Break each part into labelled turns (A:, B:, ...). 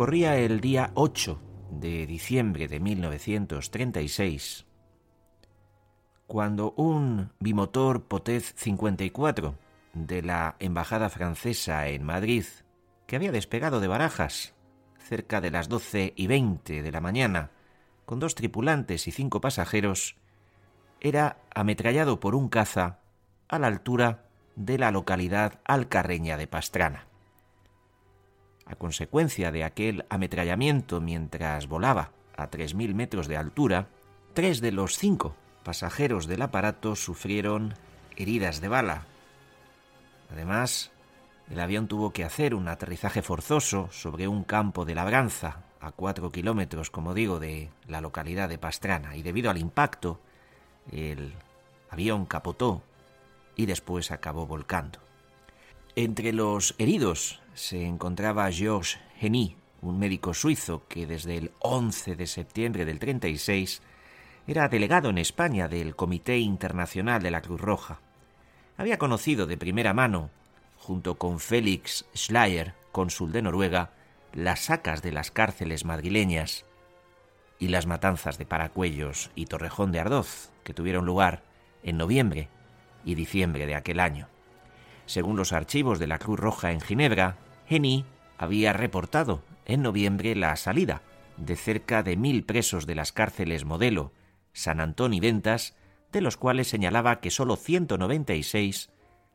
A: Corría el día 8 de diciembre de 1936, cuando un bimotor Potez 54 de la Embajada Francesa en Madrid, que había despegado de Barajas cerca de las doce y veinte de la mañana, con dos tripulantes y cinco pasajeros, era ametrallado por un caza a la altura de la localidad alcarreña de Pastrana. A consecuencia de aquel ametrallamiento mientras volaba a tres mil metros de altura, tres de los cinco pasajeros del aparato sufrieron heridas de bala. Además, el avión tuvo que hacer un aterrizaje forzoso sobre un campo de labranza a cuatro kilómetros, como digo, de la localidad de Pastrana, y debido al impacto, el avión capotó y después acabó volcando. Entre los heridos se encontraba Georges Henny, un médico suizo que desde el 11 de septiembre del 36 era delegado en España del Comité Internacional de la Cruz Roja. Había conocido de primera mano, junto con Félix Schleyer, cónsul de Noruega, las sacas de las cárceles madrileñas y las matanzas de Paracuellos y Torrejón de Ardoz, que tuvieron lugar en noviembre y diciembre de aquel año. Según los archivos de la Cruz Roja en Ginebra, Henny había reportado en noviembre la salida de cerca de mil presos de las cárceles Modelo, San Antón y Ventas, de los cuales señalaba que sólo 196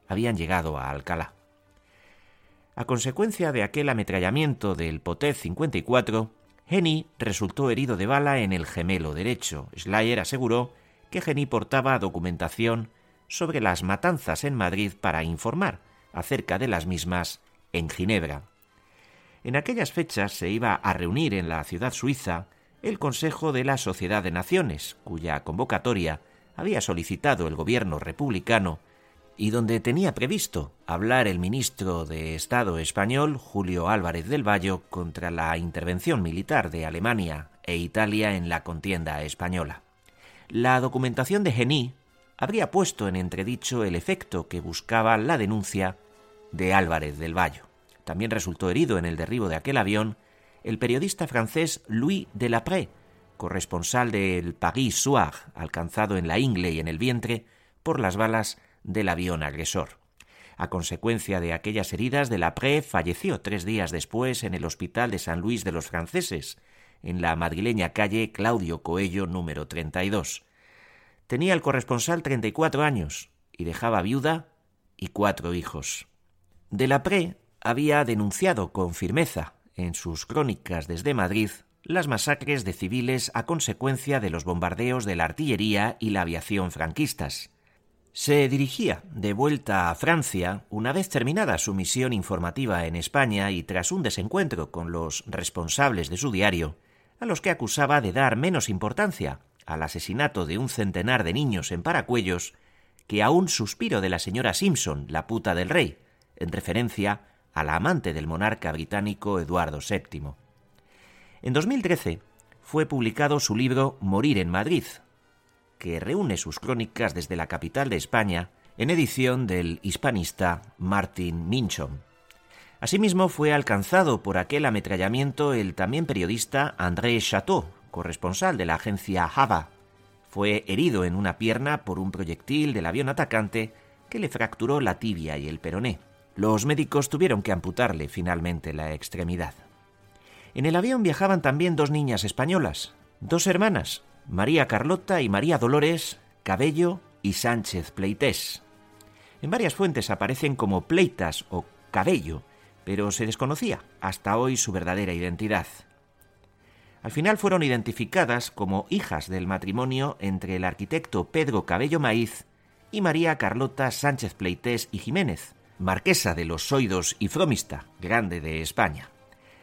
A: habían llegado a Alcalá. A consecuencia de aquel ametrallamiento del Potez 54, Henny resultó herido de bala en el gemelo derecho. Schleyer aseguró que Henny portaba documentación sobre las matanzas en Madrid para informar acerca de las mismas en Ginebra. En aquellas fechas se iba a reunir en la ciudad suiza el Consejo de la Sociedad de Naciones, cuya convocatoria había solicitado el gobierno republicano y donde tenía previsto hablar el ministro de Estado español, Julio Álvarez del Valle, contra la intervención militar de Alemania e Italia en la contienda española. La documentación de Geny habría puesto en entredicho el efecto que buscaba la denuncia de Álvarez del Valle. También resultó herido en el derribo de aquel avión el periodista francés Louis Delapré, corresponsal del Paris Soir, alcanzado en la ingle y en el vientre por las balas del avión agresor. A consecuencia de aquellas heridas, Delapré falleció tres días después en el Hospital de San Luis de los Franceses, en la madrileña calle Claudio Coello número 32. Tenía el corresponsal 34 años y dejaba viuda y cuatro hijos. Delapré había denunciado con firmeza en sus crónicas desde Madrid las masacres de civiles a consecuencia de los bombardeos de la artillería y la aviación franquistas. Se dirigía de vuelta a Francia una vez terminada su misión informativa en España y tras un desencuentro con los responsables de su diario, a los que acusaba de dar menos importancia al asesinato de un centenar de niños en Paracuellos que a un suspiro de la señora Simpson, la puta del rey, en referencia a la amante del monarca británico Eduardo VII. En 2013 fue publicado su libro Morir en Madrid, que reúne sus crónicas desde la capital de España en edición del hispanista Martin Minchon. Asimismo fue alcanzado por aquel ametrallamiento el también periodista André Chateau, corresponsal de la agencia Hava. Fue herido en una pierna por un proyectil del avión atacante que le fracturó la tibia y el peroné. Los médicos tuvieron que amputarle finalmente la extremidad. En el avión viajaban también dos niñas españolas, dos hermanas, María Carlota y María Dolores Cabello y Sánchez Pleités. En varias fuentes aparecen como Pleitas o Cabello, pero se desconocía hasta hoy su verdadera identidad. Al final fueron identificadas como hijas del matrimonio entre el arquitecto Pedro Cabello Maíz y María Carlota Sánchez Pleités y Jiménez, marquesa de los Soidos y Fromista, grande de España.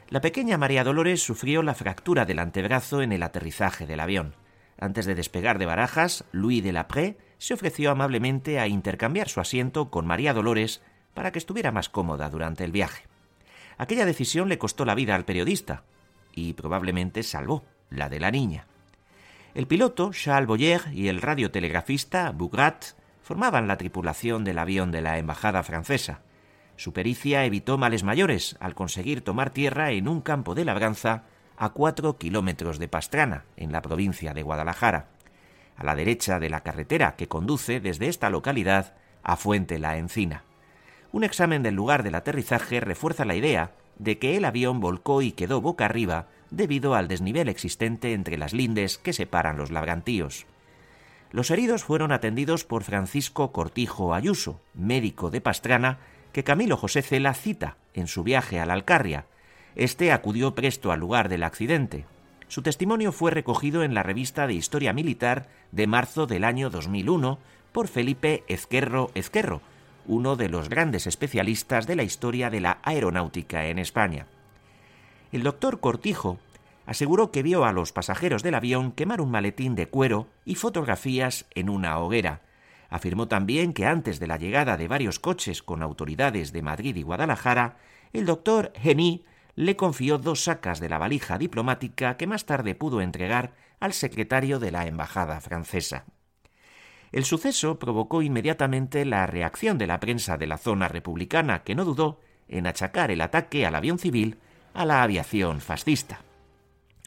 A: La pequeña María Dolores sufrió la fractura del antebrazo en el aterrizaje del avión. Antes de despegar de Barajas, Louis de Lapré se ofreció amablemente a intercambiar su asiento con María Dolores para que estuviera más cómoda durante el viaje. Aquella decisión le costó la vida al periodista y probablemente salvó la de la niña. El piloto, Charles Boyer, y el radiotelegrafista, Bougrat, formaban la tripulación del avión de la embajada francesa. Su pericia evitó males mayores al conseguir tomar tierra en un campo de labranza a cuatro kilómetros de Pastrana, en la provincia de Guadalajara, a la derecha de la carretera que conduce desde esta localidad a Fuente la Encina. Un examen del lugar del aterrizaje refuerza la idea de que el avión volcó y quedó boca arriba debido al desnivel existente entre las lindes que separan los labrantíos. Los heridos fueron atendidos por Francisco Cortijo Ayuso, médico de Pastrana, que Camilo José Cela cita en su viaje a la Alcarria. Este acudió presto al lugar del accidente. Su testimonio fue recogido en la revista de Historia Militar de marzo del año 2001 por Felipe Ezquerro Ezquerro, uno de los grandes especialistas de la historia de la aeronáutica en España. El doctor Cortijo aseguró que vio a los pasajeros del avión quemar un maletín de cuero y fotografías en una hoguera. Afirmó también que antes de la llegada de varios coches con autoridades de Madrid y Guadalajara, el doctor Geny le confió dos sacas de la valija diplomática que más tarde pudo entregar al secretario de la Embajada francesa. El suceso provocó inmediatamente la reacción de la prensa de la zona republicana, que no dudó en achacar el ataque al avión civil a la aviación fascista.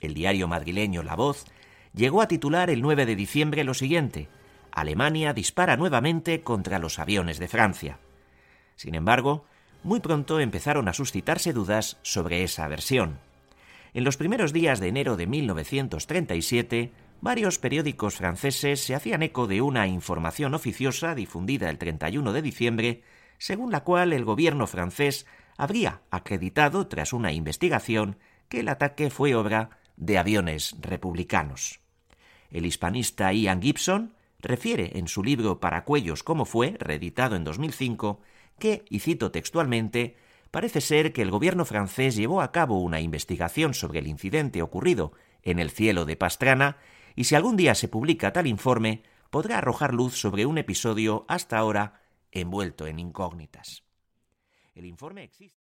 A: El diario madrileño La Voz llegó a titular el 9 de diciembre lo siguiente: Alemania dispara nuevamente contra los aviones de Francia. Sin embargo, muy pronto empezaron a suscitarse dudas sobre esa versión. En los primeros días de enero de 1937, varios periódicos franceses se hacían eco de una información oficiosa difundida el 31 de diciembre, según la cual el gobierno francés habría acreditado, tras una investigación, que el ataque fue obra de aviones republicanos. El hispanista Ian Gibson refiere en su libro Para cuellos cómo fue, reeditado en 2005, que, y cito textualmente, parece ser que el gobierno francés llevó a cabo una investigación sobre el incidente ocurrido en el cielo de Pastrana, y si algún día se publica tal informe, podrá arrojar luz sobre un episodio hasta ahora envuelto en incógnitas. El informe existe.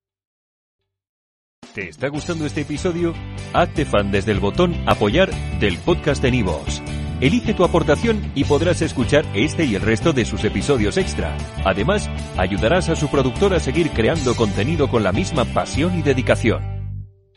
B: ¿Te está gustando este episodio? Hazte fan desde el botón Apoyar del podcast de Nivos. Elige tu aportación y podrás escuchar este y el resto de sus episodios extra. Además, ayudarás a su productor a seguir creando contenido con la misma pasión y dedicación.